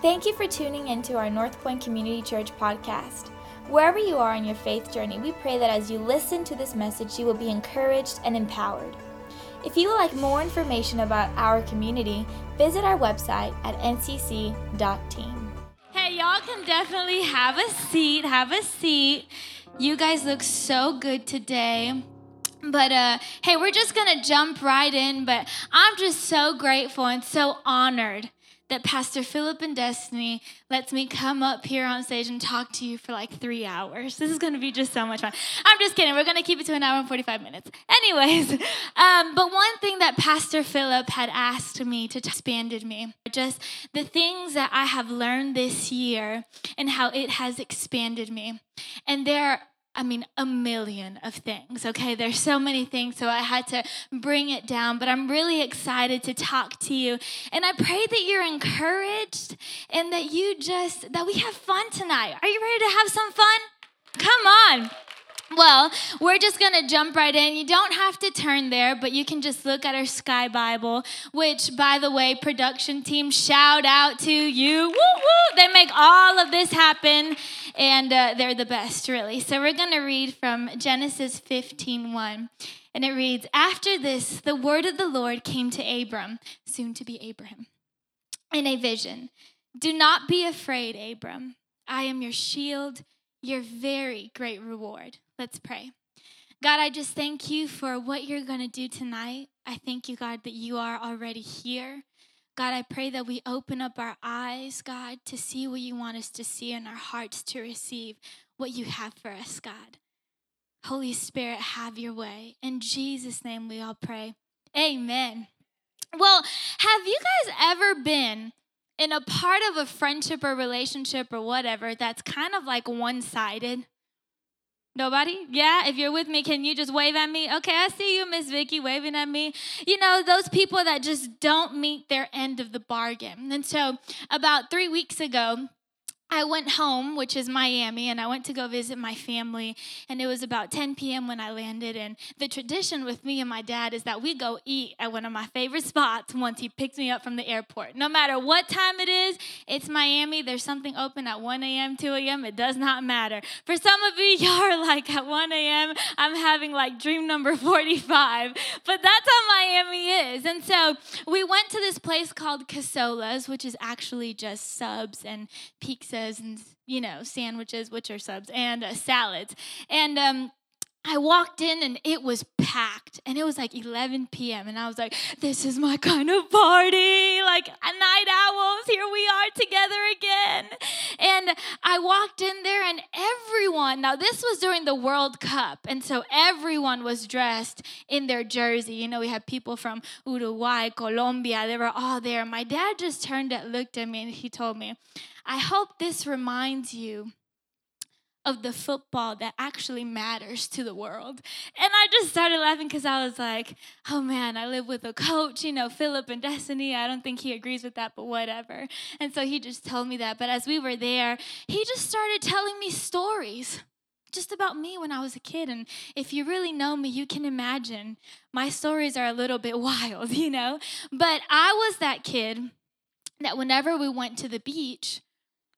Thank you for tuning in to our North Point Community Church podcast. Wherever you are in your faith journey, we pray that as you listen to this message, you will be encouraged and empowered. If you would like more information about our community, visit our website at ncc.team. Hey, y'all can definitely have a seat. Have a seat. You guys look so good today. But uh, hey, we're just gonna jump right in. But I'm just so grateful and so honored that Pastor Philip and Destiny lets me come up here on stage and talk to you for like three hours. This is going to be just so much fun. I'm just kidding. We're going to keep it to an hour and 45 minutes. Anyways, um, but one thing that Pastor Philip had asked me to expanded me, just the things that I have learned this year and how it has expanded me. And there I mean, a million of things, okay? There's so many things, so I had to bring it down, but I'm really excited to talk to you. And I pray that you're encouraged and that you just, that we have fun tonight. Are you ready to have some fun? Come on. Well, we're just going to jump right in. You don't have to turn there, but you can just look at our Sky Bible, which, by the way, production team, shout out to you. Woo woo! They make all of this happen, and uh, they're the best, really. So we're going to read from Genesis 15 1. And it reads After this, the word of the Lord came to Abram, soon to be Abraham, in a vision Do not be afraid, Abram. I am your shield, your very great reward. Let's pray. God, I just thank you for what you're going to do tonight. I thank you, God, that you are already here. God, I pray that we open up our eyes, God, to see what you want us to see and our hearts to receive what you have for us, God. Holy Spirit, have your way. In Jesus' name we all pray. Amen. Well, have you guys ever been in a part of a friendship or relationship or whatever that's kind of like one sided? Nobody? Yeah, if you're with me, can you just wave at me? Okay, I see you, Miss Vicky, waving at me. You know, those people that just don't meet their end of the bargain. And so, about three weeks ago, I went home, which is Miami, and I went to go visit my family. And it was about 10 p.m. when I landed. And the tradition with me and my dad is that we go eat at one of my favorite spots once he picks me up from the airport. No matter what time it is, it's Miami. There's something open at 1 a.m., 2 a.m. It does not matter. For some of you, y'all are like, at 1 a.m., I'm having like dream number 45. But that's how Miami is. And so we went to this place called Casola's, which is actually just subs and pizzas and you know sandwiches, which are subs, and uh, salads. And um, I walked in and it was packed, and it was like 11 p.m. And I was like, "This is my kind of party, like a night owls. Here we are together again." And I walked in there, and everyone. Now this was during the World Cup, and so everyone was dressed in their jersey. You know, we had people from Uruguay, Colombia. They were all there. My dad just turned and looked at me, and he told me, I hope this reminds you of the football that actually matters to the world. And I just started laughing because I was like, oh man, I live with a coach, you know, Philip and Destiny. I don't think he agrees with that, but whatever. And so he just told me that. But as we were there, he just started telling me stories just about me when I was a kid. And if you really know me, you can imagine my stories are a little bit wild, you know? But I was that kid that whenever we went to the beach,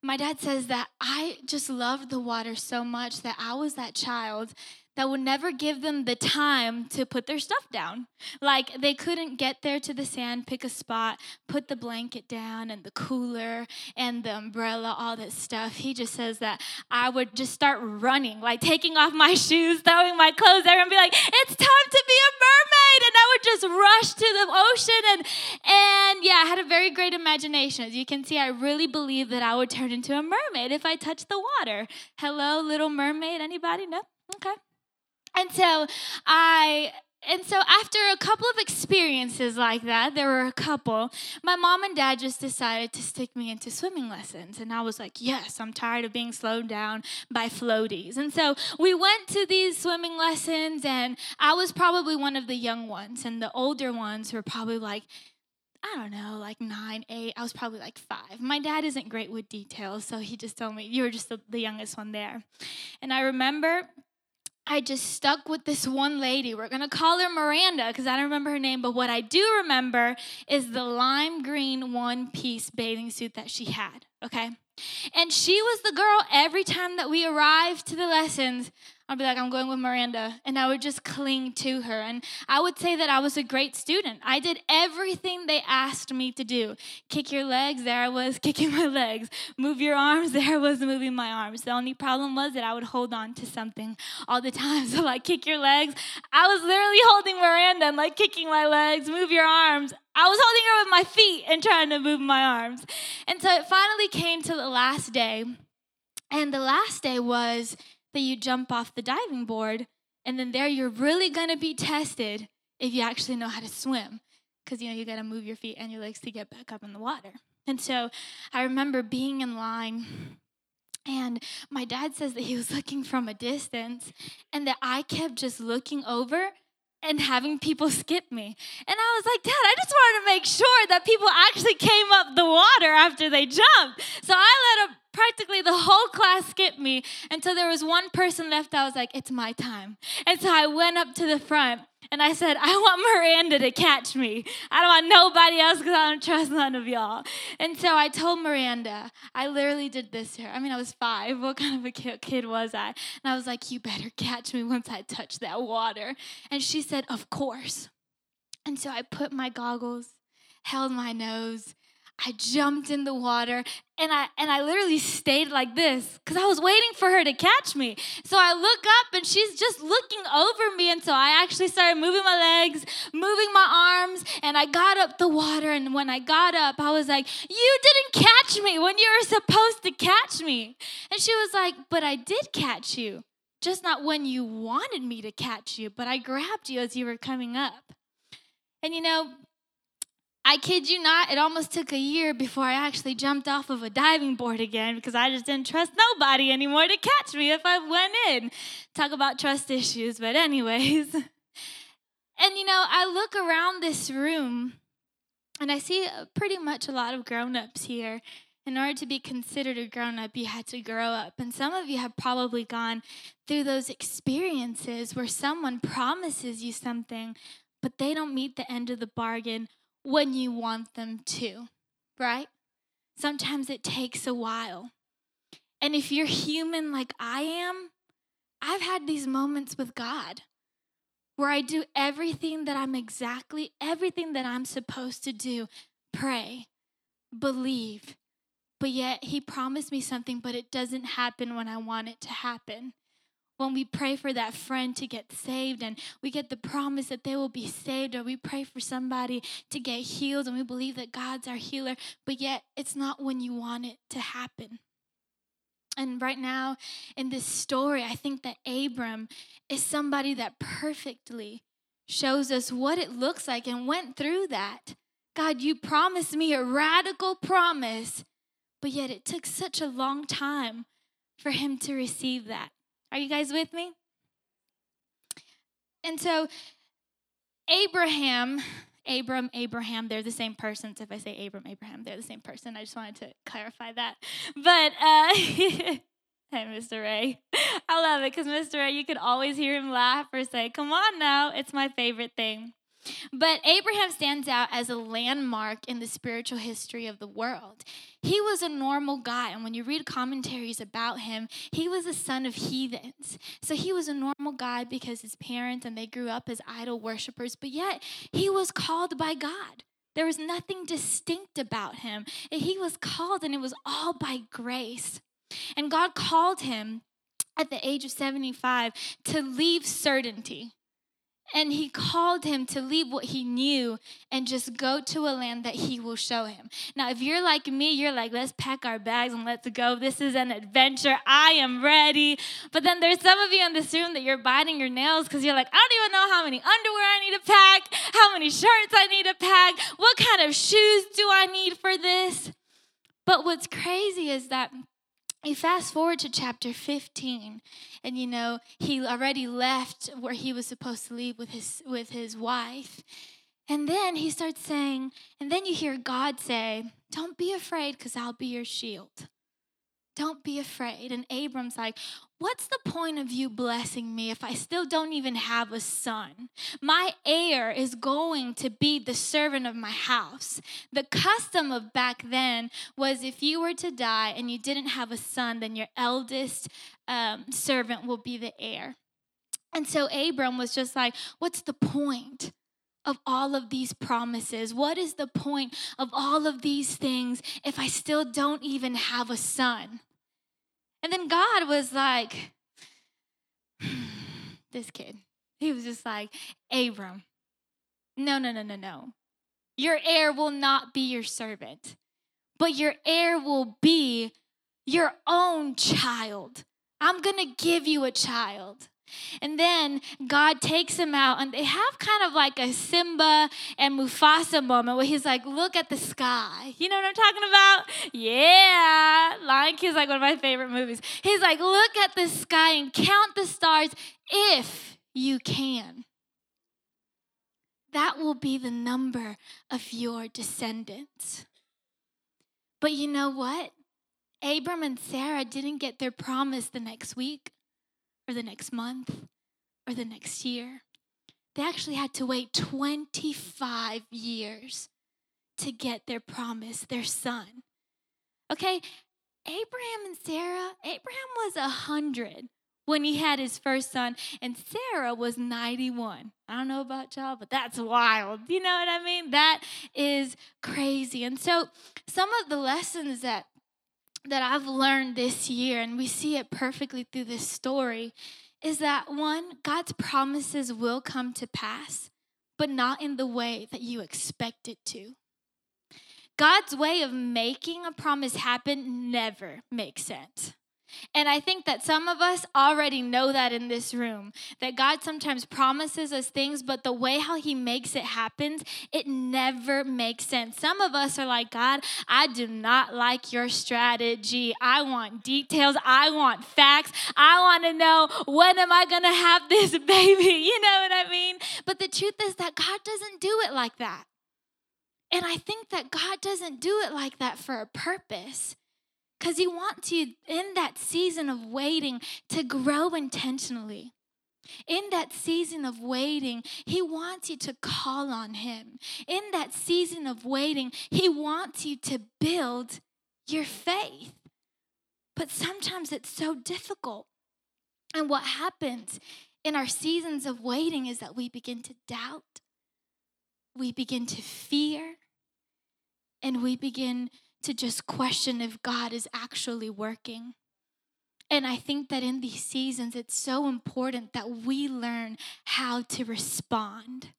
my dad says that I just loved the water so much that I was that child that would never give them the time to put their stuff down. Like they couldn't get there to the sand, pick a spot, put the blanket down and the cooler and the umbrella, all that stuff. He just says that I would just start running, like taking off my shoes, throwing my clothes there, and be like, "It's time to be a mermaid!" And I would just rush to the ocean and and yeah, I had a very great imagination. As you can see, I really believe that I would turn into a mermaid if I touched the water. Hello, little mermaid. Anybody? No. Okay. And so I and so after a couple of experiences like that, there were a couple, my mom and dad just decided to stick me into swimming lessons. And I was like, yes, I'm tired of being slowed down by floaties. And so we went to these swimming lessons, and I was probably one of the young ones, and the older ones were probably like, I don't know, like nine, eight. I was probably like five. My dad isn't great with details, so he just told me, You were just the, the youngest one there. And I remember I just stuck with this one lady. We're going to call her Miranda because I don't remember her name, but what I do remember is the lime green one piece bathing suit that she had, okay? And she was the girl every time that we arrived to the lessons. I'd be like, I'm going with Miranda. And I would just cling to her. And I would say that I was a great student. I did everything they asked me to do. Kick your legs, there I was kicking my legs. Move your arms, there I was moving my arms. The only problem was that I would hold on to something all the time. So, like, kick your legs. I was literally holding Miranda and, like, kicking my legs, move your arms. I was holding her with my feet and trying to move my arms. And so it finally came to the last day. And the last day was that you jump off the diving board, and then there you're really gonna be tested if you actually know how to swim. Because you know you gotta move your feet and your legs to get back up in the water. And so I remember being in line and my dad says that he was looking from a distance and that I kept just looking over and having people skip me. And I was like, Dad, I just wanted to make sure that people actually came up the water after they jumped. So I let a, practically the whole class skipped me until there was one person left. I was like, It's my time. And so I went up to the front and I said, I want Miranda to catch me. I don't want nobody else because I don't trust none of y'all. And so I told Miranda, I literally did this here. I mean, I was five. What kind of a kid was I? And I was like, You better catch me once I touch that water. And she said, Of course. And so I put my goggles, held my nose, I jumped in the water and I and I literally stayed like this cuz I was waiting for her to catch me. So I look up and she's just looking over me and so I actually started moving my legs, moving my arms and I got up the water and when I got up I was like, "You didn't catch me when you were supposed to catch me." And she was like, "But I did catch you. Just not when you wanted me to catch you, but I grabbed you as you were coming up." And you know, I kid you not, it almost took a year before I actually jumped off of a diving board again because I just didn't trust nobody anymore to catch me if I went in. Talk about trust issues, but, anyways. And you know, I look around this room and I see uh, pretty much a lot of grown ups here. In order to be considered a grown up, you had to grow up. And some of you have probably gone through those experiences where someone promises you something, but they don't meet the end of the bargain when you want them to, right? Sometimes it takes a while. And if you're human like I am, I've had these moments with God where I do everything that I'm exactly, everything that I'm supposed to do pray, believe, but yet He promised me something, but it doesn't happen when I want it to happen when we pray for that friend to get saved and we get the promise that they will be saved, or we pray for somebody to get healed and we believe that God's our healer, but yet it's not when you want it to happen. And right now in this story, I think that Abram is somebody that perfectly shows us what it looks like and went through that. God, you promised me a radical promise, but yet it took such a long time for him to receive that. Are you guys with me? And so, Abraham, Abram, Abraham, they're the same person. So if I say Abram, Abraham, they're the same person. I just wanted to clarify that. But, uh, hey, Mr. Ray. I love it because Mr. Ray, you could always hear him laugh or say, Come on now. It's my favorite thing. But Abraham stands out as a landmark in the spiritual history of the world. He was a normal guy, and when you read commentaries about him, he was a son of heathens. So he was a normal guy because his parents and they grew up as idol worshippers, but yet he was called by God. There was nothing distinct about him. He was called, and it was all by grace. And God called him at the age of 75 to leave certainty and he called him to leave what he knew and just go to a land that he will show him. Now, if you're like me, you're like, let's pack our bags and let's go. This is an adventure. I am ready. But then there's some of you in this room that you're biting your nails because you're like, I don't even know how many underwear I need to pack, how many shirts I need to pack, what kind of shoes do I need for this. But what's crazy is that you fast forward to chapter 15 and you know he already left where he was supposed to leave with his with his wife. And then he starts saying and then you hear god say don't be afraid because i'll be your shield Don't be afraid. And Abram's like, What's the point of you blessing me if I still don't even have a son? My heir is going to be the servant of my house. The custom of back then was if you were to die and you didn't have a son, then your eldest um, servant will be the heir. And so Abram was just like, What's the point? Of all of these promises? What is the point of all of these things if I still don't even have a son? And then God was like, this kid, he was just like, Abram, no, no, no, no, no. Your heir will not be your servant, but your heir will be your own child. I'm going to give you a child. And then God takes him out, and they have kind of like a Simba and Mufasa moment where he's like, Look at the sky. You know what I'm talking about? Yeah. Lion King's like one of my favorite movies. He's like, Look at the sky and count the stars if you can. That will be the number of your descendants. But you know what? Abram and Sarah didn't get their promise the next week or the next month or the next year. They actually had to wait 25 years to get their promise, their son. Okay, Abraham and Sarah, Abraham was 100 when he had his first son, and Sarah was 91. I don't know about y'all, but that's wild. You know what I mean? That is crazy. And so, some of the lessons that that I've learned this year, and we see it perfectly through this story, is that one, God's promises will come to pass, but not in the way that you expect it to. God's way of making a promise happen never makes sense. And I think that some of us already know that in this room that God sometimes promises us things, but the way how He makes it happen, it never makes sense. Some of us are like, God, I do not like your strategy. I want details. I want facts. I want to know when am I going to have this baby? You know what I mean? But the truth is that God doesn't do it like that. And I think that God doesn't do it like that for a purpose. Because He wants you in that season of waiting to grow intentionally. In that season of waiting, He wants you to call on Him. In that season of waiting, He wants you to build your faith. But sometimes it's so difficult. And what happens in our seasons of waiting is that we begin to doubt, we begin to fear, and we begin to just question if God is actually working. And I think that in these seasons, it's so important that we learn how to respond.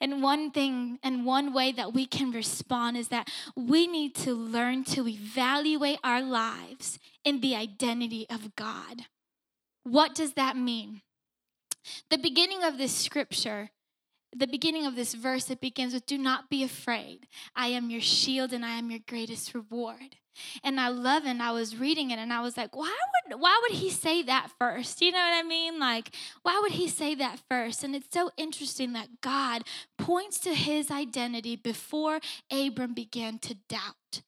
And one thing and one way that we can respond is that we need to learn to evaluate our lives in the identity of God. What does that mean? The beginning of this scripture the beginning of this verse, it begins with, Do not be afraid. I am your shield and I am your greatest reward. And I love it. And I was reading it and I was like, why would why would he say that first? You know what I mean? Like, why would he say that first? And it's so interesting that God points to his identity before Abram began to doubt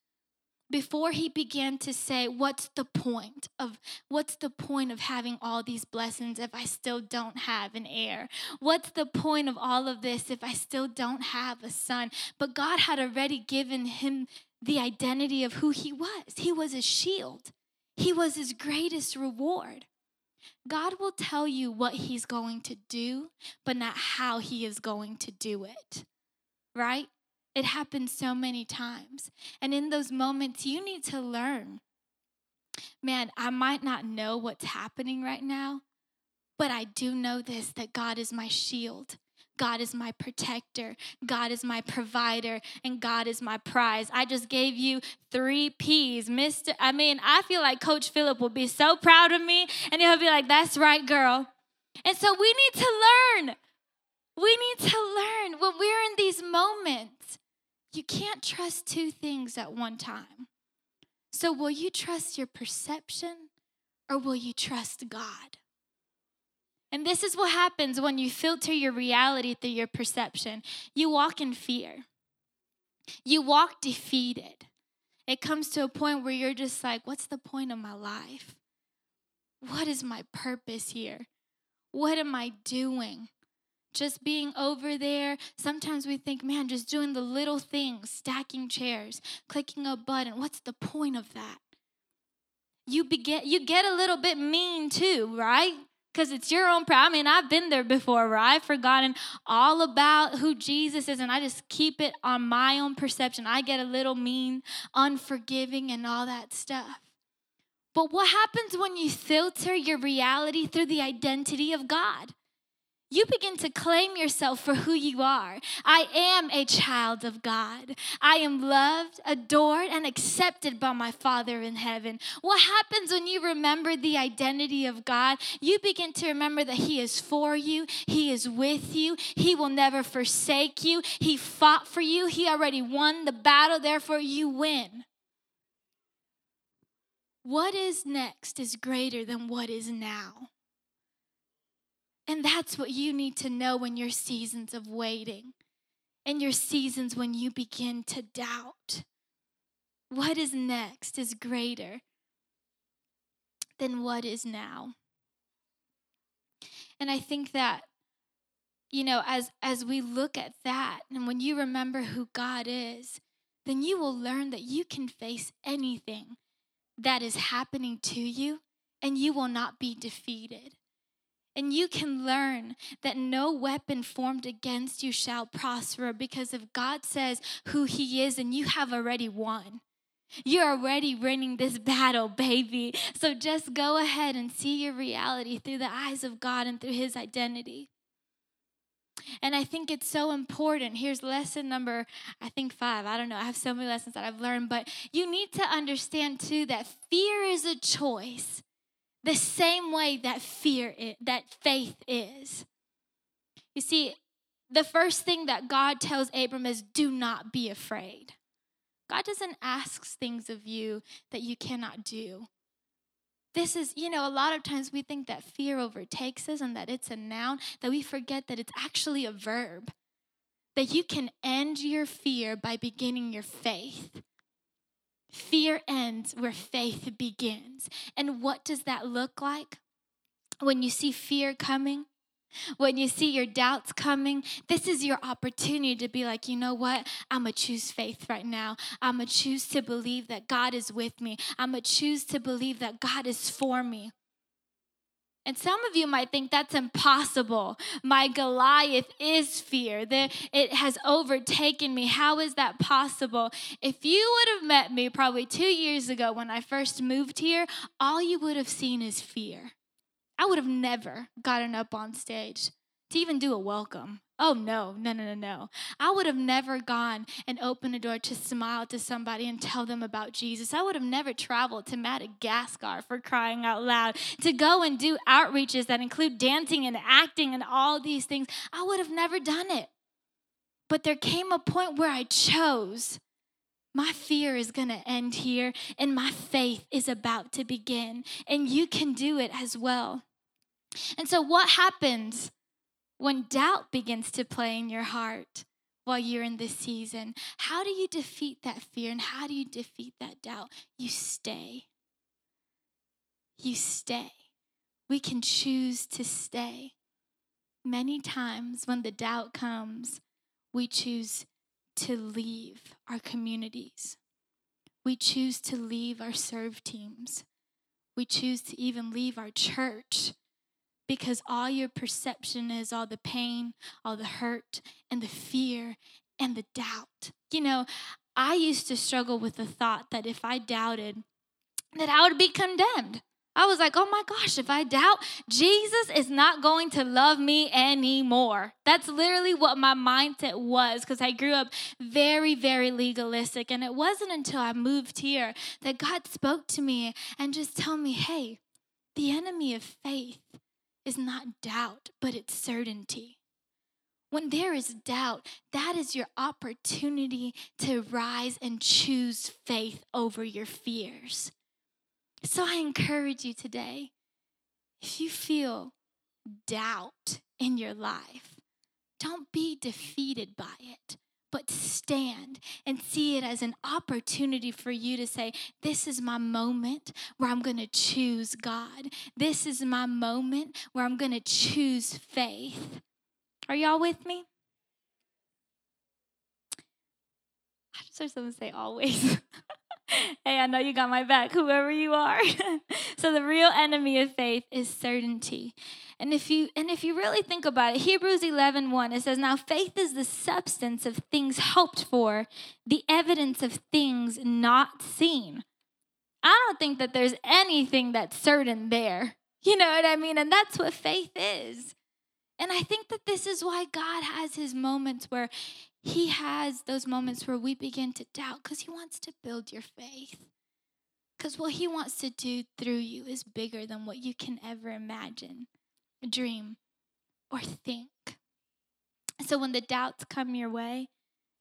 before he began to say, What's the point of what's the point of having all these blessings if I still don't have an heir? What's the point of all of this if I still don't have a son? But God had already given him the identity of who he was. He was a shield, he was his greatest reward. God will tell you what he's going to do, but not how he is going to do it. Right? It happens so many times. And in those moments, you need to learn man, I might not know what's happening right now, but I do know this that God is my shield. God is my protector. God is my provider. And God is my prize. I just gave you three P's. Mr. I mean, I feel like Coach Philip will be so proud of me and he'll be like, that's right, girl. And so we need to learn. We need to learn when we're in these moments you can't trust two things at one time. So, will you trust your perception or will you trust God? And this is what happens when you filter your reality through your perception. You walk in fear, you walk defeated. it comes to a point where you're just like, what's the point of my life? What is my purpose here? What am I doing? Just being over there. Sometimes we think, man, just doing the little things, stacking chairs, clicking a button. What's the point of that? You begin you get a little bit mean too, right? Because it's your own problem. I mean, I've been there before where I've forgotten all about who Jesus is and I just keep it on my own perception. I get a little mean, unforgiving, and all that stuff. But what happens when you filter your reality through the identity of God? You begin to claim yourself for who you are. I am a child of God. I am loved, adored, and accepted by my Father in heaven. What happens when you remember the identity of God? You begin to remember that He is for you, He is with you, He will never forsake you, He fought for you, He already won the battle, therefore, you win. What is next is greater than what is now. And that's what you need to know in your seasons of waiting, in your seasons when you begin to doubt. What is next is greater than what is now. And I think that you know as as we look at that and when you remember who God is, then you will learn that you can face anything that is happening to you and you will not be defeated. And you can learn that no weapon formed against you shall prosper because if God says who He is, and you have already won. You're already winning this battle, baby. So just go ahead and see your reality through the eyes of God and through His identity. And I think it's so important. Here's lesson number, I think five. I don't know. I have so many lessons that I've learned, but you need to understand too that fear is a choice the same way that fear is, that faith is. You see, the first thing that God tells Abram is do not be afraid. God doesn't ask things of you that you cannot do. This is, you know, a lot of times we think that fear overtakes us and that it's a noun, that we forget that it's actually a verb. That you can end your fear by beginning your faith. Fear ends where faith begins. And what does that look like? When you see fear coming, when you see your doubts coming, this is your opportunity to be like, you know what? I'm going to choose faith right now. I'm going to choose to believe that God is with me. I'm going to choose to believe that God is for me. And some of you might think that's impossible. My Goliath is fear. That it has overtaken me. How is that possible? If you would have met me probably two years ago when I first moved here, all you would have seen is fear. I would have never gotten up on stage to even do a welcome. Oh, no, no, no, no, no. I would have never gone and opened a door to smile to somebody and tell them about Jesus. I would have never traveled to Madagascar for crying out loud, to go and do outreaches that include dancing and acting and all these things. I would have never done it. But there came a point where I chose. My fear is going to end here, and my faith is about to begin. And you can do it as well. And so, what happens when doubt begins to play in your heart while you're in this season, how do you defeat that fear and how do you defeat that doubt? You stay. You stay. We can choose to stay. Many times when the doubt comes, we choose to leave our communities. We choose to leave our serve teams. We choose to even leave our church because all your perception is all the pain, all the hurt, and the fear and the doubt. You know, I used to struggle with the thought that if I doubted, that I would be condemned. I was like, oh my gosh, if I doubt, Jesus is not going to love me anymore. That's literally what my mindset was because I grew up very, very legalistic. And it wasn't until I moved here that God spoke to me and just told me, hey, the enemy of faith is not doubt, but it's certainty. When there is doubt, that is your opportunity to rise and choose faith over your fears. So I encourage you today if you feel doubt in your life, don't be defeated by it, but stand and see it as an opportunity for you to say, This is my moment where I'm going to choose God. This is my moment where I'm going to choose faith. Are y'all with me? I just heard someone say always. hey, I know you got my back, whoever you are. so the real enemy of faith is certainty. And if you and if you really think about it, Hebrews 11, 1, it says, Now faith is the substance of things hoped for, the evidence of things not seen. I don't think that there's anything that's certain there. You know what I mean? And that's what faith is. And I think that this is why God has his moments where he has those moments where we begin to doubt because he wants to build your faith. Because what he wants to do through you is bigger than what you can ever imagine dream, or think. So when the doubts come your way,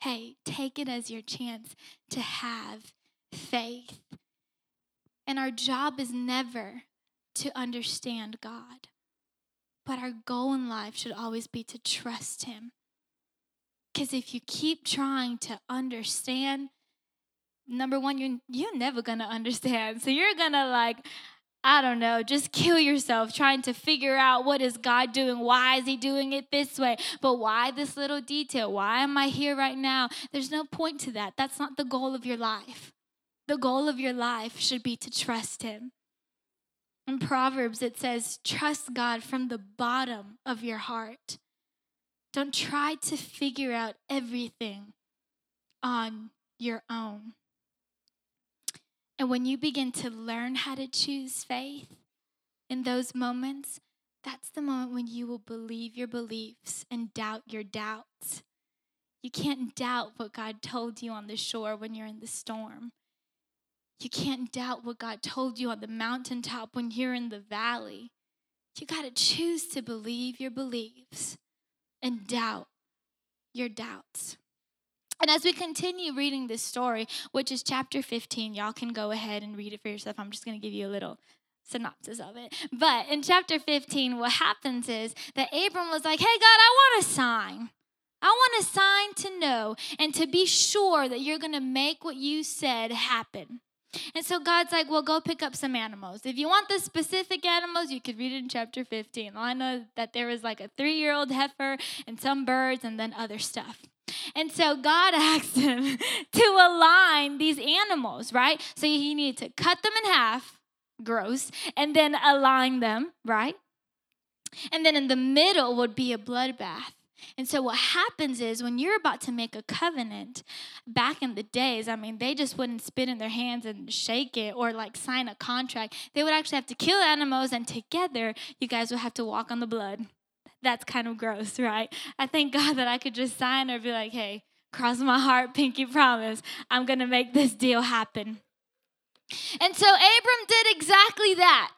hey, take it as your chance to have faith. And our job is never to understand God, but our goal in life should always be to trust Him. Because if you keep trying to understand, number one, you're, you're never going to understand. So you're going to like, I don't know, just kill yourself trying to figure out what is God doing? Why is he doing it this way? But why this little detail? Why am I here right now? There's no point to that. That's not the goal of your life. The goal of your life should be to trust him. In Proverbs, it says, Trust God from the bottom of your heart. Don't try to figure out everything on your own. And when you begin to learn how to choose faith in those moments, that's the moment when you will believe your beliefs and doubt your doubts. You can't doubt what God told you on the shore when you're in the storm. You can't doubt what God told you on the mountaintop when you're in the valley. You got to choose to believe your beliefs and doubt your doubts. And as we continue reading this story, which is chapter 15, y'all can go ahead and read it for yourself. I'm just going to give you a little synopsis of it. But in chapter 15, what happens is that Abram was like, hey, God, I want a sign. I want a sign to know and to be sure that you're going to make what you said happen. And so God's like, well, go pick up some animals. If you want the specific animals, you could read it in chapter 15. I know that there was like a three year old heifer and some birds and then other stuff. And so God asked him to align these animals, right? So he needed to cut them in half, gross, and then align them, right? And then in the middle would be a bloodbath. And so, what happens is when you're about to make a covenant, back in the days, I mean, they just wouldn't spit in their hands and shake it or like sign a contract. They would actually have to kill animals, and together, you guys would have to walk on the blood that's kind of gross, right? I thank God that I could just sign or be like, hey, cross my heart, pinky promise, I'm going to make this deal happen. And so Abram did exactly that.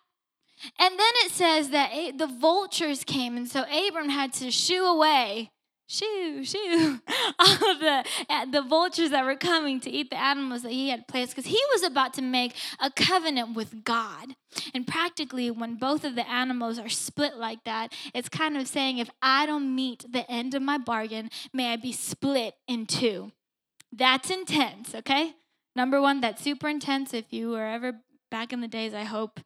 And then it says that the vultures came, and so Abram had to shoo away shoo, shoo, all of the, uh, the vultures that were coming to eat the animals that he had placed because he was about to make a covenant with God. And practically, when both of the animals are split like that, it's kind of saying, if I don't meet the end of my bargain, may I be split in two. That's intense, okay? Number one, that's super intense. If you were ever back in the days, I hope,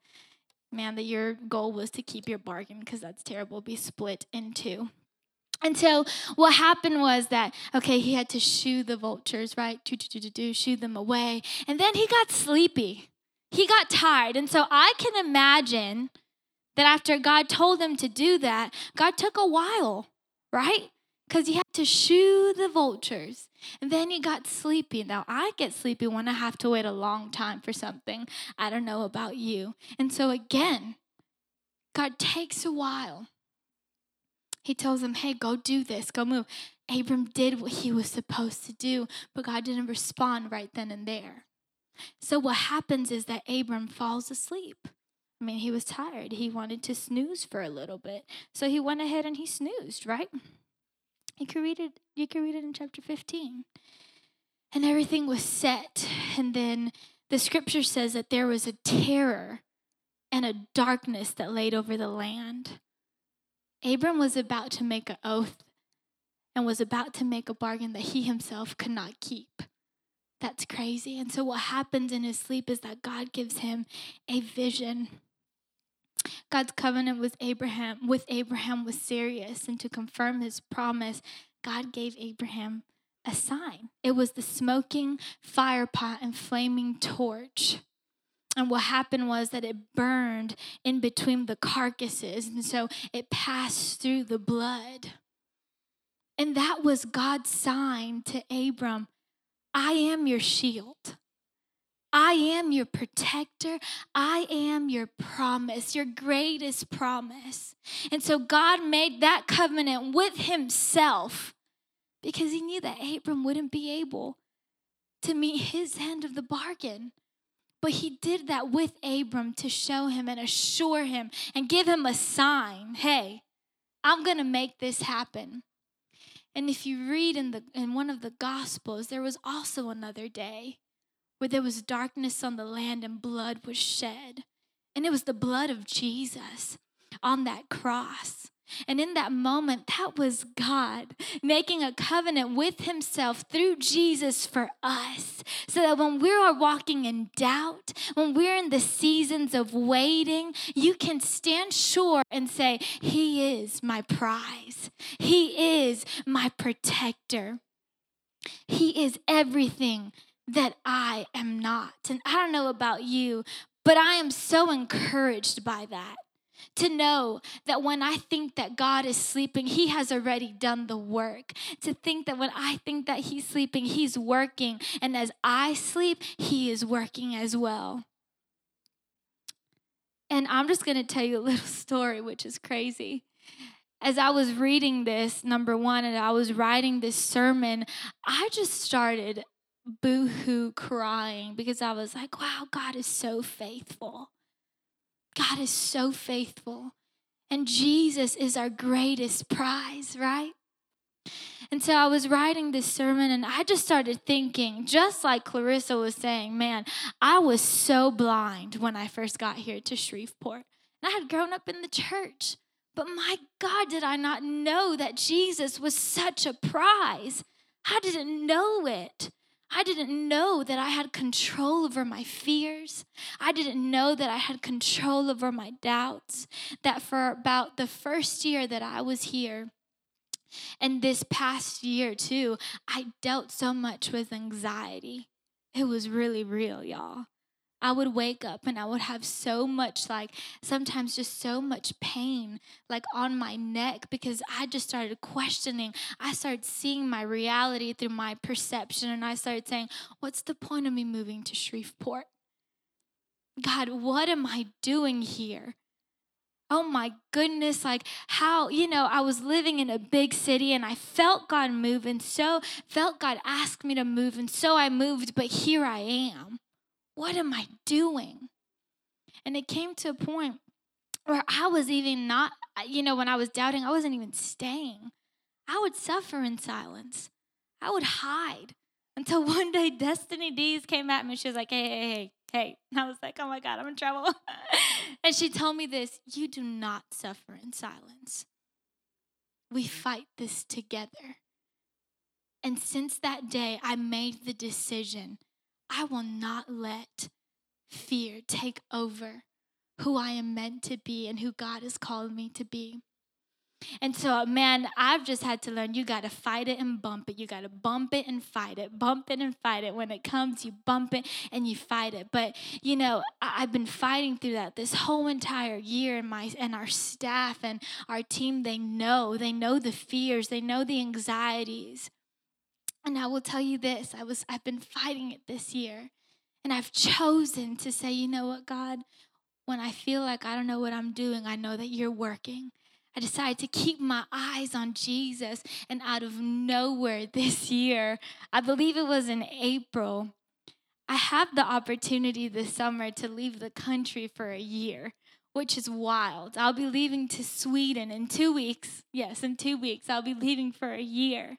man, that your goal was to keep your bargain because that's terrible, be split in two. And so what happened was that, okay, he had to shoo the vultures, right? Do, do, do, do, do, shoo them away. And then he got sleepy. He got tired. And so I can imagine that after God told him to do that, God took a while, right? Because he had to shoo the vultures. And then he got sleepy. Now, I get sleepy when I have to wait a long time for something. I don't know about you. And so, again, God takes a while. He tells him, hey, go do this, go move. Abram did what he was supposed to do, but God didn't respond right then and there. So what happens is that Abram falls asleep. I mean, he was tired. He wanted to snooze for a little bit. So he went ahead and he snoozed, right? You can read it, you can read it in chapter 15. And everything was set. And then the scripture says that there was a terror and a darkness that laid over the land. Abram was about to make an oath and was about to make a bargain that he himself could not keep. That's crazy. And so, what happens in his sleep is that God gives him a vision. God's covenant with Abraham with Abraham was serious, and to confirm his promise, God gave Abraham a sign. It was the smoking fire pot and flaming torch. And what happened was that it burned in between the carcasses, and so it passed through the blood. And that was God's sign to Abram I am your shield. I am your protector. I am your promise, your greatest promise. And so God made that covenant with himself because he knew that Abram wouldn't be able to meet his end of the bargain. But he did that with Abram to show him and assure him and give him a sign hey, I'm going to make this happen. And if you read in, the, in one of the Gospels, there was also another day where there was darkness on the land and blood was shed. And it was the blood of Jesus on that cross. And in that moment, that was God making a covenant with Himself through Jesus for us. So that when we are walking in doubt, when we're in the seasons of waiting, you can stand sure and say, He is my prize, He is my protector, He is everything that I am not. And I don't know about you, but I am so encouraged by that to know that when I think that God is sleeping, He has already done the work. To think that when I think that He's sleeping, He's working. And as I sleep, He is working as well. And I'm just going to tell you a little story, which is crazy. As I was reading this, number one, and I was writing this sermon, I just started boohoo crying because I was like, wow, God is so faithful. God is so faithful. And Jesus is our greatest prize, right? And so I was writing this sermon and I just started thinking, just like Clarissa was saying, man, I was so blind when I first got here to Shreveport. And I had grown up in the church. But my God, did I not know that Jesus was such a prize? I didn't know it. I didn't know that I had control over my fears. I didn't know that I had control over my doubts. That for about the first year that I was here, and this past year too, I dealt so much with anxiety. It was really real, y'all. I would wake up and I would have so much, like, sometimes just so much pain, like on my neck, because I just started questioning. I started seeing my reality through my perception, and I started saying, What's the point of me moving to Shreveport? God, what am I doing here? Oh my goodness, like how, you know, I was living in a big city and I felt God move and so felt God ask me to move and so I moved, but here I am. What am I doing? And it came to a point where I was even not, you know, when I was doubting, I wasn't even staying. I would suffer in silence. I would hide until one day Destiny Dees came at me. She was like, hey, hey, hey, hey. And I was like, oh my God, I'm in trouble. and she told me this you do not suffer in silence. We fight this together. And since that day, I made the decision I will not let fear take over who I am meant to be and who God has called me to be. And so, man, I've just had to learn you got to fight it and bump it. You got to bump it and fight it, bump it and fight it. When it comes, you bump it and you fight it. But, you know, I've been fighting through that this whole entire year, and, my, and our staff and our team, they know. They know the fears, they know the anxieties. And I will tell you this, I was I've been fighting it this year. And I've chosen to say, you know what, God, when I feel like I don't know what I'm doing, I know that you're working. I decided to keep my eyes on Jesus. And out of nowhere this year, I believe it was in April, I have the opportunity this summer to leave the country for a year, which is wild. I'll be leaving to Sweden in two weeks. Yes, in two weeks, I'll be leaving for a year.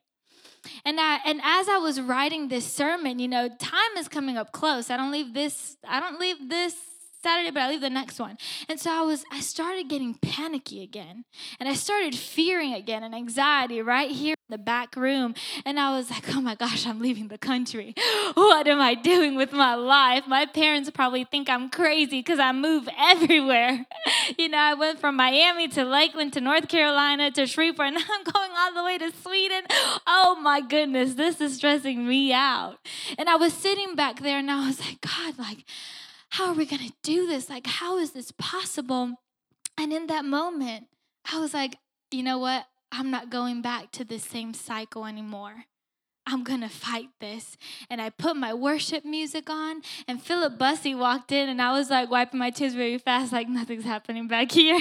And I and as I was writing this sermon, you know, time is coming up close. I don't leave this, I don't leave this Saturday, but I leave the next one. And so I was, I started getting panicky again. And I started fearing again and anxiety right here the back room and I was like, oh my gosh, I'm leaving the country. What am I doing with my life? My parents probably think I'm crazy because I move everywhere. you know, I went from Miami to Lakeland to North Carolina to Shreveport and I'm going all the way to Sweden. Oh my goodness, this is stressing me out. And I was sitting back there and I was like, God, like, how are we going to do this? Like, how is this possible? And in that moment, I was like, you know what? I'm not going back to the same cycle anymore. I'm gonna fight this. And I put my worship music on, and Philip Bussey walked in, and I was like wiping my tears very fast, like nothing's happening back here.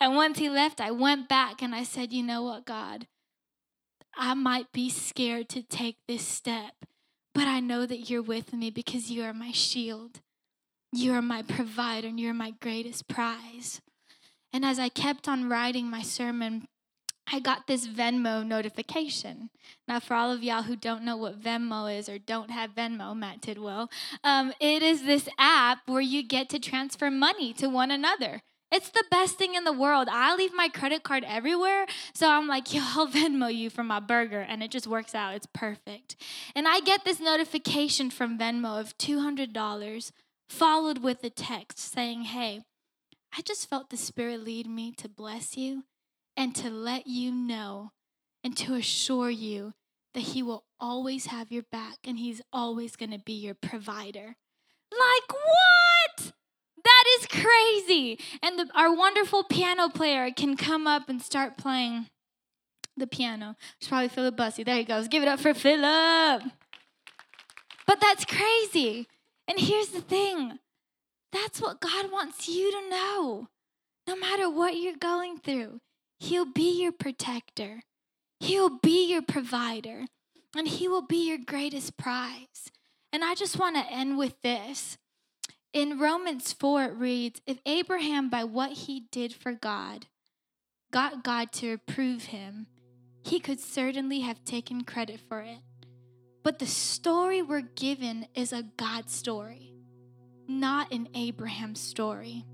and once he left, I went back and I said, You know what, God? I might be scared to take this step, but I know that you're with me because you are my shield. You are my provider, and you're my greatest prize. And as I kept on writing my sermon, I got this Venmo notification. Now, for all of y'all who don't know what Venmo is or don't have Venmo, Matt Tidwell, um, it is this app where you get to transfer money to one another. It's the best thing in the world. I leave my credit card everywhere. So I'm like, yo, I'll Venmo you for my burger. And it just works out. It's perfect. And I get this notification from Venmo of $200 followed with a text saying, hey, I just felt the Spirit lead me to bless you and to let you know and to assure you that He will always have your back and He's always going to be your provider. Like, what? That is crazy. And the, our wonderful piano player can come up and start playing the piano. It's probably Philip Bussey. There he goes. Give it up for Philip. But that's crazy. And here's the thing that's what God wants you to know. No matter what you're going through, He'll be your protector, He'll be your provider, and He will be your greatest prize. And I just want to end with this. In Romans 4, it reads If Abraham, by what he did for God, got God to approve him, he could certainly have taken credit for it. But the story we're given is a God story, not an Abraham story.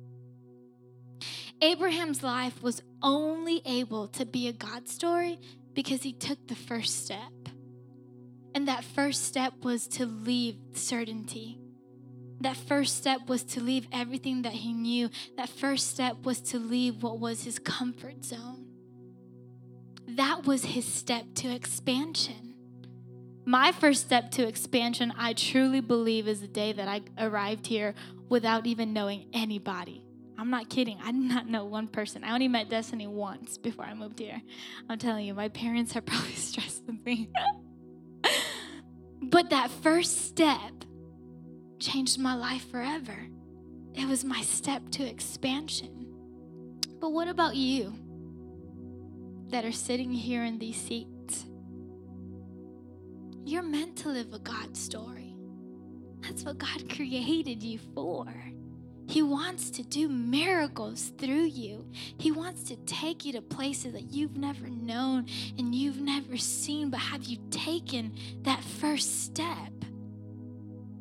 Abraham's life was only able to be a God story because he took the first step. And that first step was to leave certainty. That first step was to leave everything that he knew. That first step was to leave what was his comfort zone. That was his step to expansion. My first step to expansion, I truly believe, is the day that I arrived here without even knowing anybody. I'm not kidding. I did not know one person. I only met Destiny once before I moved here. I'm telling you, my parents are probably stressed with me. but that first step changed my life forever. It was my step to expansion. But what about you that are sitting here in these seats? You're meant to live a God story. That's what God created you for. He wants to do miracles through you. He wants to take you to places that you've never known and you've never seen, but have you taken that first step?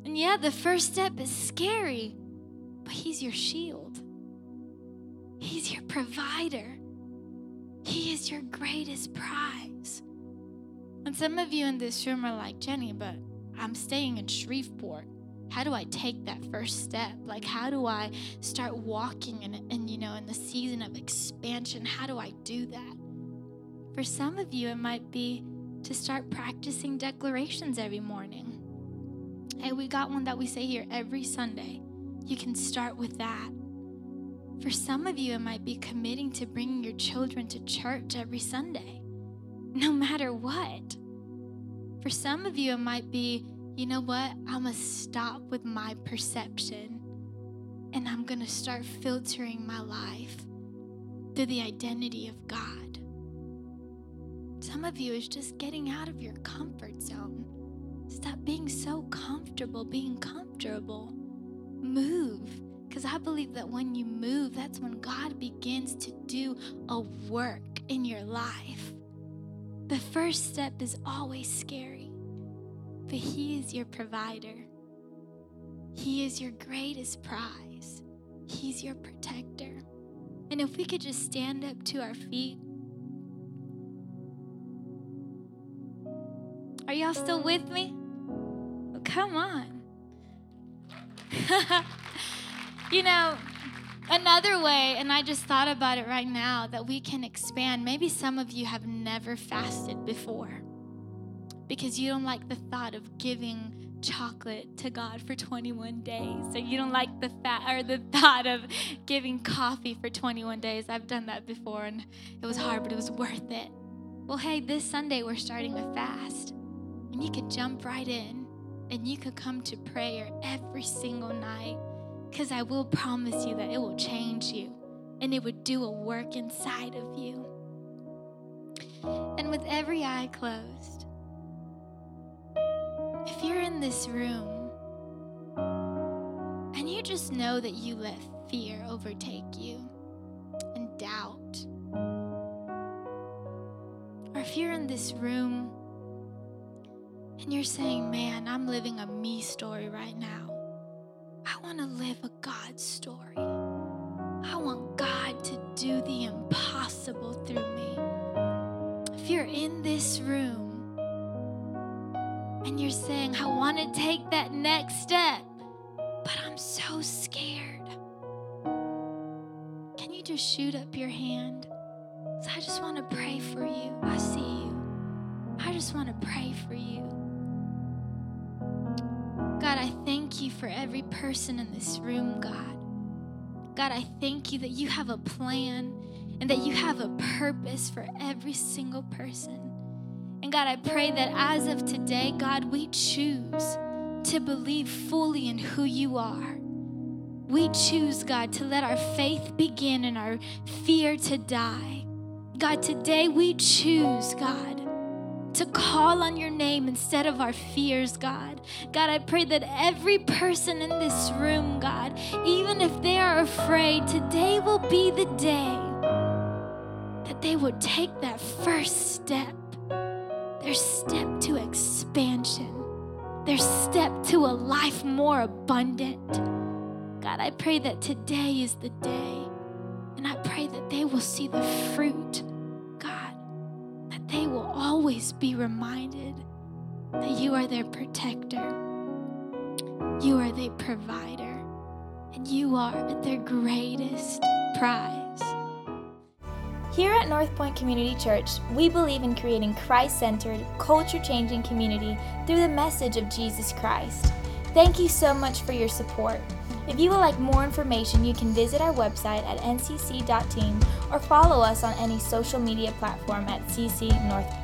And yeah, the first step is scary, but He's your shield, He's your provider, He is your greatest prize. And some of you in this room are like, Jenny, but I'm staying in Shreveport how do I take that first step? Like, how do I start walking and, and you know, in the season of expansion? How do I do that? For some of you, it might be to start practicing declarations every morning. Hey, we got one that we say here every Sunday. You can start with that. For some of you, it might be committing to bringing your children to church every Sunday, no matter what. For some of you, it might be you know what? I'm going to stop with my perception and I'm going to start filtering my life through the identity of God. Some of you is just getting out of your comfort zone. Stop being so comfortable being comfortable. Move. Because I believe that when you move, that's when God begins to do a work in your life. The first step is always scary but He is your provider. He is your greatest prize. He's your protector. And if we could just stand up to our feet. Are y'all still with me? Well, come on. you know, another way, and I just thought about it right now, that we can expand. Maybe some of you have never fasted before because you don't like the thought of giving chocolate to God for 21 days, or you don't like the fat or the thought of giving coffee for 21 days. I've done that before and it was hard, but it was worth it. Well, hey, this Sunday we're starting a fast, and you could jump right in and you could come to prayer every single night because I will promise you that it will change you and it would do a work inside of you. And with every eye closed, if you're in this room and you just know that you let fear overtake you and doubt, or if you're in this room and you're saying, Man, I'm living a me story right now, I want to live a God story. I want God to do the impossible through me. If you're in this room, and you're saying, I want to take that next step, but I'm so scared. Can you just shoot up your hand? So I just want to pray for you. I see you. I just want to pray for you. God, I thank you for every person in this room, God. God, I thank you that you have a plan and that you have a purpose for every single person. And God, I pray that as of today, God, we choose to believe fully in who you are. We choose, God, to let our faith begin and our fear to die. God, today we choose, God, to call on your name instead of our fears, God. God, I pray that every person in this room, God, even if they are afraid, today will be the day that they would take that first step their step to expansion, their step to a life more abundant. God, I pray that today is the day, and I pray that they will see the fruit, God, that they will always be reminded that you are their protector, you are their provider, and you are their greatest prize. Here at North Point Community Church, we believe in creating Christ centered, culture changing community through the message of Jesus Christ. Thank you so much for your support. If you would like more information, you can visit our website at ncc.team or follow us on any social media platform at CC North.